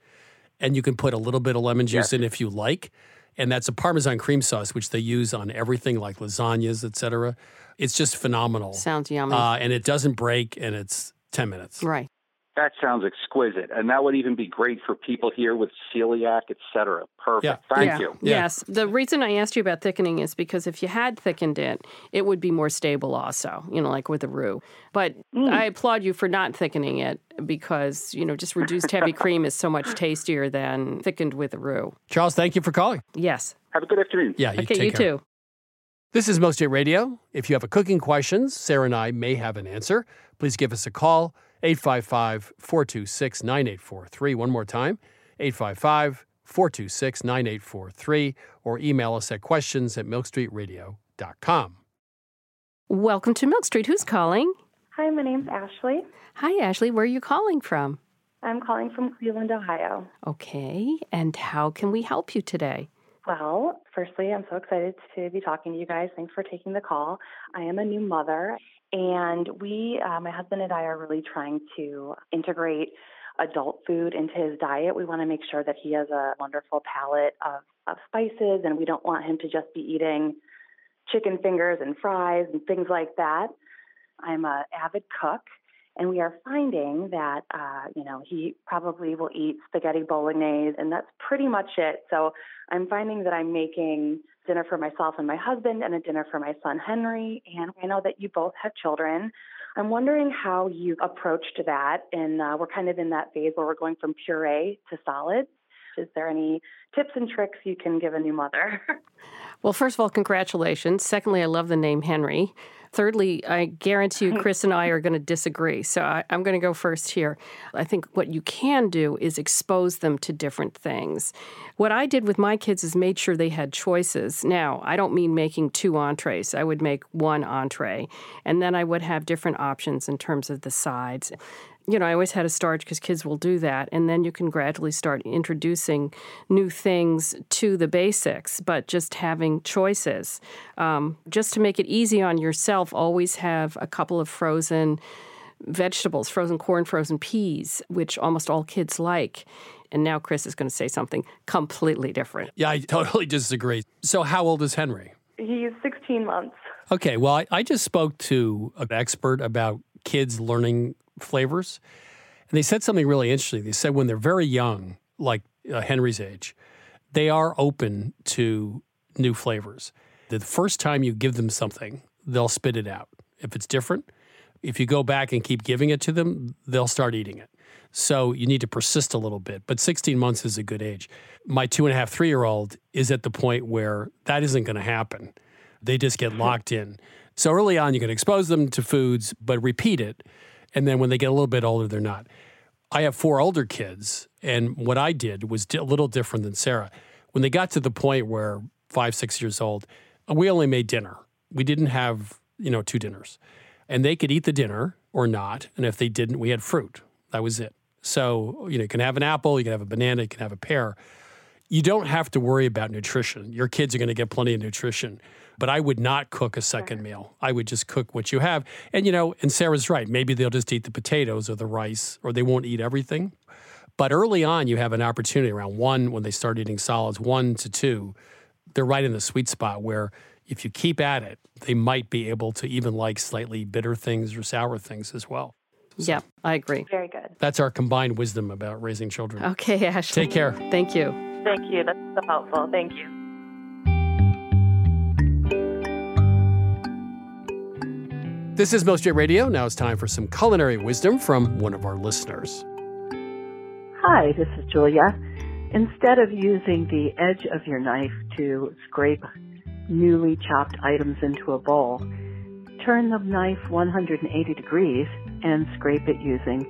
and you can put a little bit of lemon juice Yes. in if you like. And that's a Parmesan cream sauce, which they use on everything like lasagnas, etc. It's just phenomenal. Sounds yummy. Uh, and it doesn't break, and it's ten minutes. Right. That sounds exquisite, and that would even be great for people here with celiac, etc. Perfect. Yeah. Thank Yeah. you. Yes. The reason I asked you about thickening is because if you had thickened it, it would be more stable also, you know, like with the roux. But Mm. I applaud you for not thickening it because, you know, just reduced heavy *laughs* cream is so much tastier than thickened with the roux. Charles, thank you for calling. Yes. Have a good afternoon. Yeah, you okay, take you care. too. This is Milk Street Radio. If you have a cooking questions, Sara and I may have an answer. Please give us a call, 855 426 9843. One more time, 855 426 9843, or email us at questions at milkstreetradio.com. Welcome to Milk Street. Who's calling? Hi, my name's Ashley. Hi, Ashley. Where are you calling from? I'm calling from Cleveland, Ohio. Okay. And how can we help you today? Well, firstly, I'm so excited to be talking to you guys. Thanks for taking the call. I am a new mother, and we, uh, my husband and I, are really trying to integrate adult food into his diet. We want to make sure that he has a wonderful palate of, of spices, and we don't want him to just be eating chicken fingers and fries and things like that. I'm a avid cook, and we are finding that uh, you know he probably will eat spaghetti bolognese, and that's pretty much it. So I'm finding that I'm making dinner for myself and my husband, and a dinner for my son Henry. And I know that you both have children. I'm wondering how you approached that, and uh, we're kind of in that phase where we're going from puree to solids. Is there any tips and tricks you can give a new mother? *laughs* Well, first of all, congratulations. Secondly, I love the name Henry. Thirdly, I guarantee you, *laughs* Chris and I are going to disagree. So I, am going to go first here. I think what you can do is expose them to different things. What I did with my kids is made sure they had choices. Now, I don't mean making two entrees, I would make one entree, and then I would have different options in terms of the sides you know, I always had a starch because kids will do that. And then you can gradually start introducing new things to the basics, but just having choices. Um, just to make it easy on yourself, always have a couple of frozen vegetables, frozen corn, frozen peas, which almost all kids like. And now Chris is going to say something completely different. Yeah, I *laughs* totally disagree. So, how old is Henry? He's 16 months. Okay, well, I, I just spoke to an expert about kids learning flavors. And they said something really interesting. They said when they're very young, like uh, Henry's age, they are open to new flavors. The first time you give them something, they'll spit it out. If it's different, if you go back and keep giving it to them, they'll start eating it. So you need to persist a little bit. But 16 months is a good age. My two and a half, three year old is at the point where that isn't going to happen. They just get *laughs* locked in. So early on, you can expose them to foods, but repeat it. And then when they get a little bit older, they're not. I have four older kids, and what I did was a little different than Sara. When they got to the point where five, six years old, we only made dinner. We didn't have, you know, two dinners. And they could eat the dinner or not. And if they didn't, we had fruit. That was it. So, you know, you can have an apple, you can have a banana, you can have a pear. You don't have to worry about nutrition. Your kids are going to get plenty of nutrition but I would not cook a second meal. I would just cook what you have. And, you know, and Sara's right. Maybe they'll just eat the potatoes or the rice, or they won't eat everything. But early on, you have an opportunity around one, when they start eating solids, one to two, they're right in the sweet spot where if you keep at it, they might be able to even like slightly bitter things or sour things as well. So yeah, I agree. Very good. That's our combined wisdom about raising children. Okay, Ashley. Take care. Thank you. Thank you. That's so helpful. Thank you. This is Milk Street Radio. Now it's time for some culinary wisdom from one of our listeners. Hi, this is Julia. Instead of using the edge of your knife to scrape newly chopped items into a bowl, turn the knife 180 degrees and scrape it using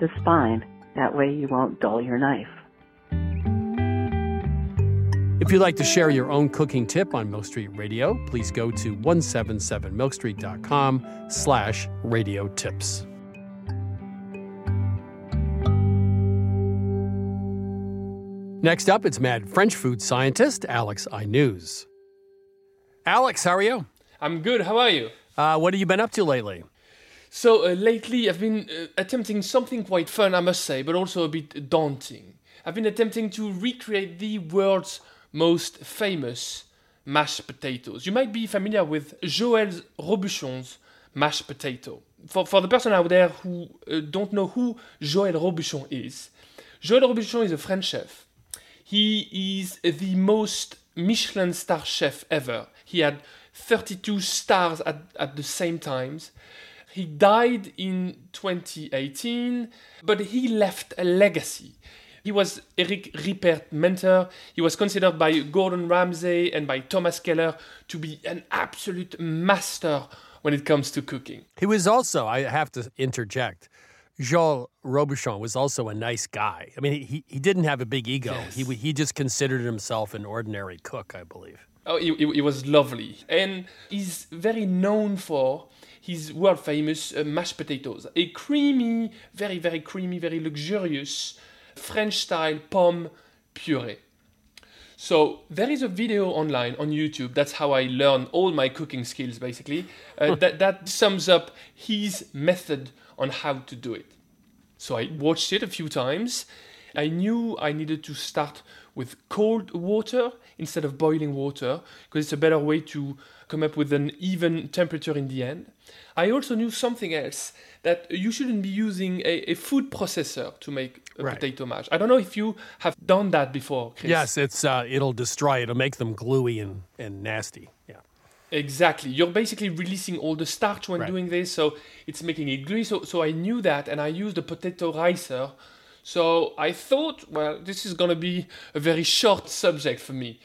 the spine. That way you won't dull your knife. If you'd like to share your own cooking tip on Milk Street Radio, please go to 177milkstreet.com slash radio tips. Next up, it's mad French food scientist Alex Aynouz. Alex, how are you? I'm good. How are you? Uh, what have you been up to lately? So, uh, lately I've been uh, attempting something quite fun, I must say, but also a bit daunting. I've been attempting to recreate the world's most famous mashed potatoes. You might be familiar with Joël Robuchon's mashed potato. For, for the person out there who uh, don't know who Joël Robuchon is, Joël Robuchon is a French chef. He is the most Michelin star chef ever. He had 32 stars at, at the same times. He died in 2018, but he left a legacy. He was Eric Ripert mentor. He was considered by Gordon Ramsay and by Thomas Keller to be an absolute master when it comes to cooking. He was also, I have to interject, Joël Robuchon was also a nice guy. I mean, he, he didn't have a big ego. Yes. He, he just considered himself an ordinary cook, I believe. Oh, he, he was lovely. And he's very known for his world famous uh, mashed potatoes. A creamy, very, very creamy, very luxurious French style pomme puree. So there is a video online on YouTube. That's how I learn all my cooking skills, basically. Uh, *laughs* that that sums up his method on how to do it. So I watched it a few times. I knew I needed to start with cold water instead of boiling water because it's a better way to come up with an even temperature in the end. I also knew something else that you shouldn't be using a, a food processor to make right. potato mash. I don't know if you have done that before, Chris. Yes, it's uh, it'll destroy. It'll make them gluey and, and nasty. Yeah. Exactly. You're basically releasing all the starch when right. doing this, so it's making it gluey. So, so I knew that, and I used a potato ricer. So I thought, well, this is going to be a very short subject for me.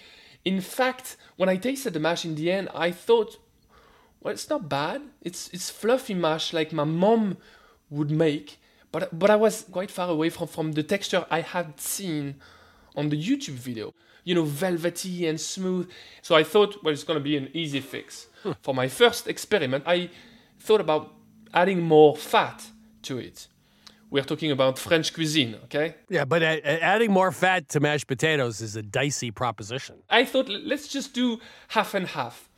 In fact, when I tasted the mash in the end, I thought, well, it's not bad. It's it's fluffy mash like my mom would make, but but I was quite far away from from the texture I had seen on the YouTube video. You know, velvety and smooth. So I thought, well, it's gonna be an easy fix. For my first experiment, I thought about adding more fat to it. We're talking about French cuisine, okay? Yeah, but uh, adding more fat to mashed potatoes is a dicey proposition. I thought let's just do half and half.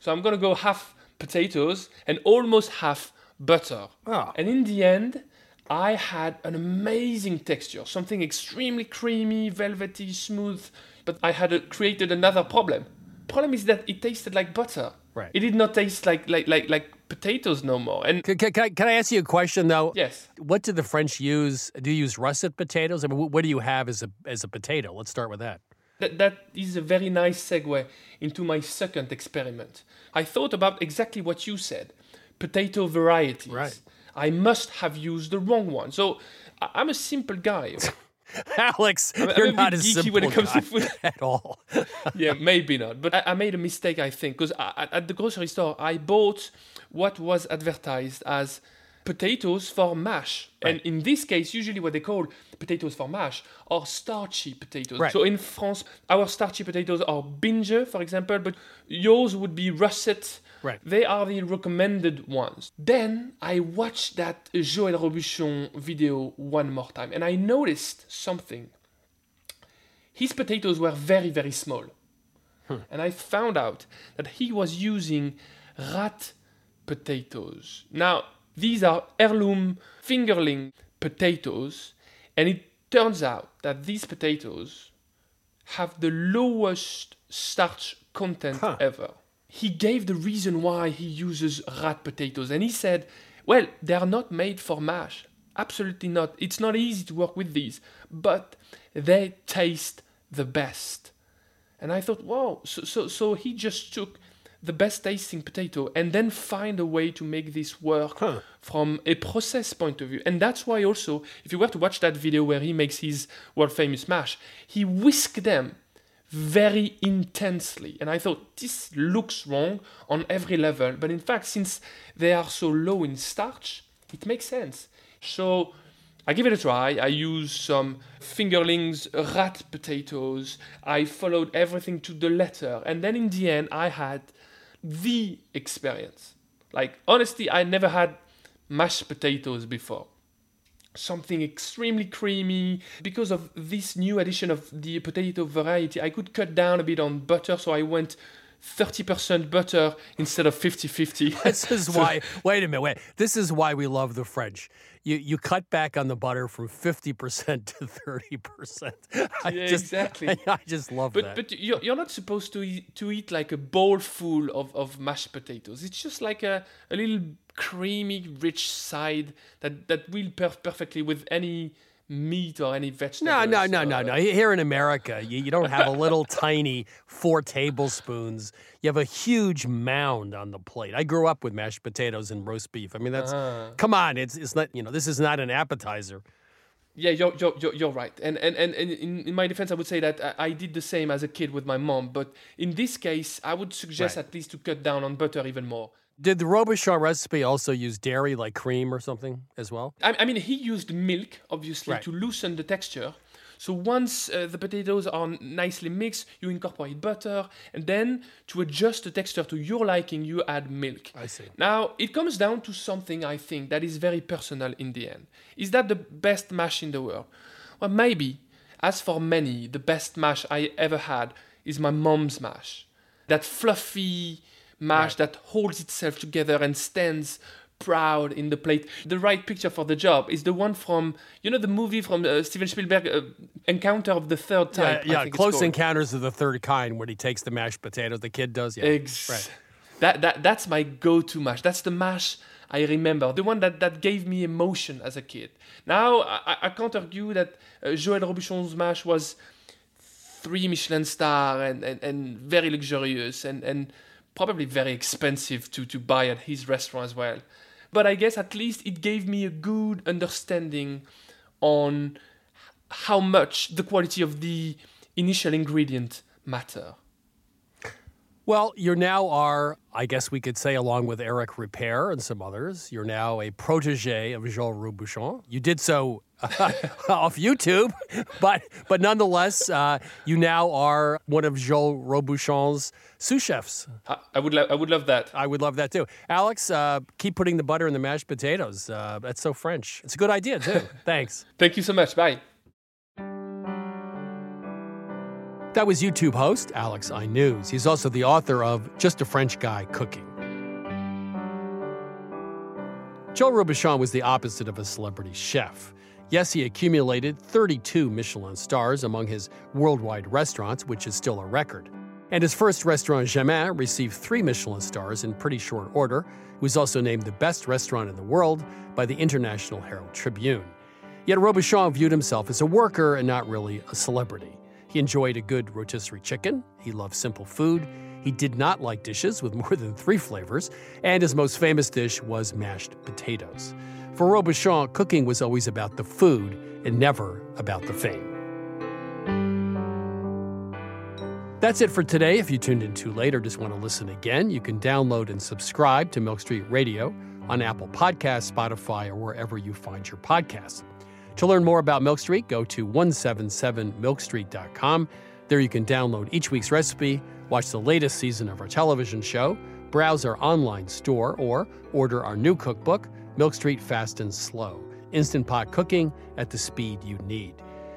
So I'm gonna go half potatoes and almost half butter. Oh. And in the end, I had an amazing texture, something extremely creamy, velvety, smooth. But I had uh created another problem. Problem is that it tasted like butter. Right. It did not taste like like like like potatoes no more. And Can, can, can I- can I ask you a question though? Yes. What do the French use? Do you use russet potatoes? I mean, wh- what do you have as a as a potato? Let's start with that. That, that is a very nice segue into my second experiment. I thought about exactly what you said potato varieties. Right. I must have used the wrong one. So I'm a simple guy. *laughs* Alex, I'm, I'm you're a not bit a geeky simple when it comes to food. *laughs* at all. *laughs* yeah, maybe not. But I, I made a mistake, I think, because at the grocery store, I bought what was advertised as potatoes for mash. And in this case, usually what they call potatoes for mash are starchy potatoes. Right. So in France, our starchy potatoes are Bintje, for example, but yours would be russet. Right. They are the recommended ones. Then I watched that Joël Robuchon video one more time and I noticed something. His potatoes were very, very small. Hmm. And I found out that he was using rat potatoes. Now, these are heirloom fingerling potatoes, and it turns out that these potatoes have the lowest starch content ever. He gave the reason why he uses rat potatoes, and he said, Well, they are not made for mash. Absolutely not. It's not easy to work with these, but they taste the best. And I thought, wow, so, so, so he just took the best tasting potato and then find a way to make this work from a process point of view. And that's why also, if you were to watch that video where he makes his world famous mash, he whisked them very intensely. And I thought, this looks wrong on every level. But in fact, since they are so low in starch, it makes sense. So I give it a try. I used some fingerlings, rat potatoes. I followed everything to the letter. And then in the end, I had the experience. Like, honestly, I never had mashed potatoes before. Something extremely creamy. Because of this new addition of the potato variety, I could cut down a bit on butter, so I went 30% butter instead of 50 50. This is *laughs* why. Wait a minute. Wait. This is why we love the French. You you cut back on the butter from fifty percent to thirty percent. *laughs* I Yeah, just, exactly. *laughs* I, just love but, that. But you're, you're not supposed to eat, to eat like a bowl full of, of mashed potatoes. It's just like a, a little creamy, rich side that, that will perf- perfectly with any meat or any vegetables. no, no, no, no, no. Here in America, you, you don't have a little *laughs* tiny four tablespoons. You have a huge mound on the plate. I grew up with mashed potatoes and roast beef. I mean, that's Ah. come on. It's it's not you know this is not an appetizer. Yeah, you're, you're, you're, you're right. And, and, and, and in, in my defense, I would say that I, I did the same as a kid with my mom. But in this case, I would suggest Right. at least to cut down on butter even more. Did the Robuchon recipe also use dairy, like cream or something, as well? I, I mean, he used milk, obviously, Right. to loosen the texture. So once uh, the potatoes are nicely mixed, you incorporate butter, and then to adjust the texture to your liking, you add milk. I see. Now, it comes down to something I think that is very personal in the end. Is that the best mash in the world? Well, maybe. As for many, the best mash I ever had is my mom's mash. That fluffy mash that holds itself together and stands proud in the plate. The right picture for the job is the one from, you know, the movie from uh, Steven Spielberg, uh, Encounter of the Third Yeah, Type. I yeah. think Close. Encounters of the Third Kind, when he takes the mashed potatoes, the kid does. Yeah, Ex- right. That, that, that's my go-to mash. That's the mash I remember, the one that, that gave me emotion as a kid. Now, I, I- I can't argue that uh, Joël Robuchon's mash was three Michelin star and, and, and very luxurious and, and probably very expensive to, to buy at his restaurant as well. But I guess at least it gave me a good understanding on how much the quality of the initial ingredient matter. Well, you're now are, I guess we could say, along with Eric Ripert and some others, you're now a protege of Joel Robuchon. You did so *laughs* off YouTube, *laughs* but but nonetheless, uh, you now are one of Joel Robuchon's sous chefs. I, I would lo- I would love that. I would love that too. Alex, uh, keep putting the butter in the mashed potatoes. Uh, that's so French. It's a good idea too. *laughs* Thanks. Thank you so much. Bye. That was YouTube host Alex Aynouz. He's also the author of Just a French Guy Cooking. Joel Robuchon was the opposite of a celebrity chef. Yes, he accumulated 32 Michelin stars among his worldwide restaurants, which is still a record. And his first restaurant, Jamin, received three Michelin stars in pretty short order. It was also named the best restaurant in the world by the International Herald Tribune. Yet Robuchon viewed himself as a worker and not really a celebrity. He enjoyed a good rotisserie chicken. He loved simple food. He did not like dishes with *laughs* more than three flavors. And his most famous dish was mashed potatoes. For Robuchon, cooking was always about the food and never about the fame. That's it for today. If you tuned in too late or just want to listen again, you can download and subscribe to Milk Street Radio on Apple Podcasts, Spotify, or wherever you find your podcasts. To learn more about Milk Street, go to 177milkstreet.com. There you can download each week's recipe, watch the latest season of our television show, browse our online store, or order our new cookbook, Milk Street Fast and Slow Instant Pot Cooking at the speed you need.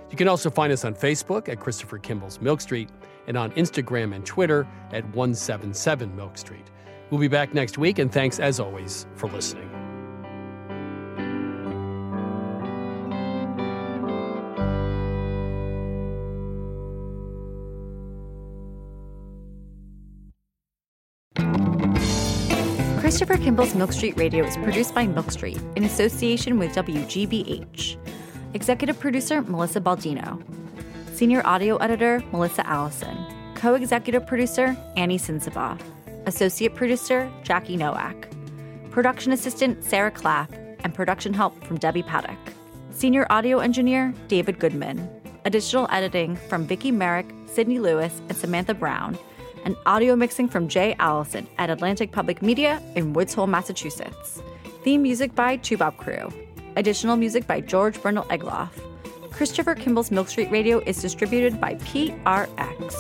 You can also find us on Facebook at Christopher Kimball's Milk Street and on Instagram and Twitter at 177 Milk Street. We'll be back next week, and thanks as always for listening. Christopher Kimball's Milk Street Radio is produced by Milk Street in association with WGBH. Executive producer Melissa Baldino. Senior audio editor Melissa Allison. Co executive producer Annie Sensabaugh. Associate producer Jackie Nowak. Production assistant Sarah Clapp. And production help from Debbie Paddock. Senior audio engineer David Goodman. Additional editing from Vicki Merrick, Sydney Lewis, and Samantha Broun and audio mixing from Jay Allison at Atlantic Public Media in Woods Hole, Massachusetts. Theme music by Toubab Krewe. Additional music by George Brandl Egloff. Christopher Kimball's Milk Street Radio is distributed by PRX.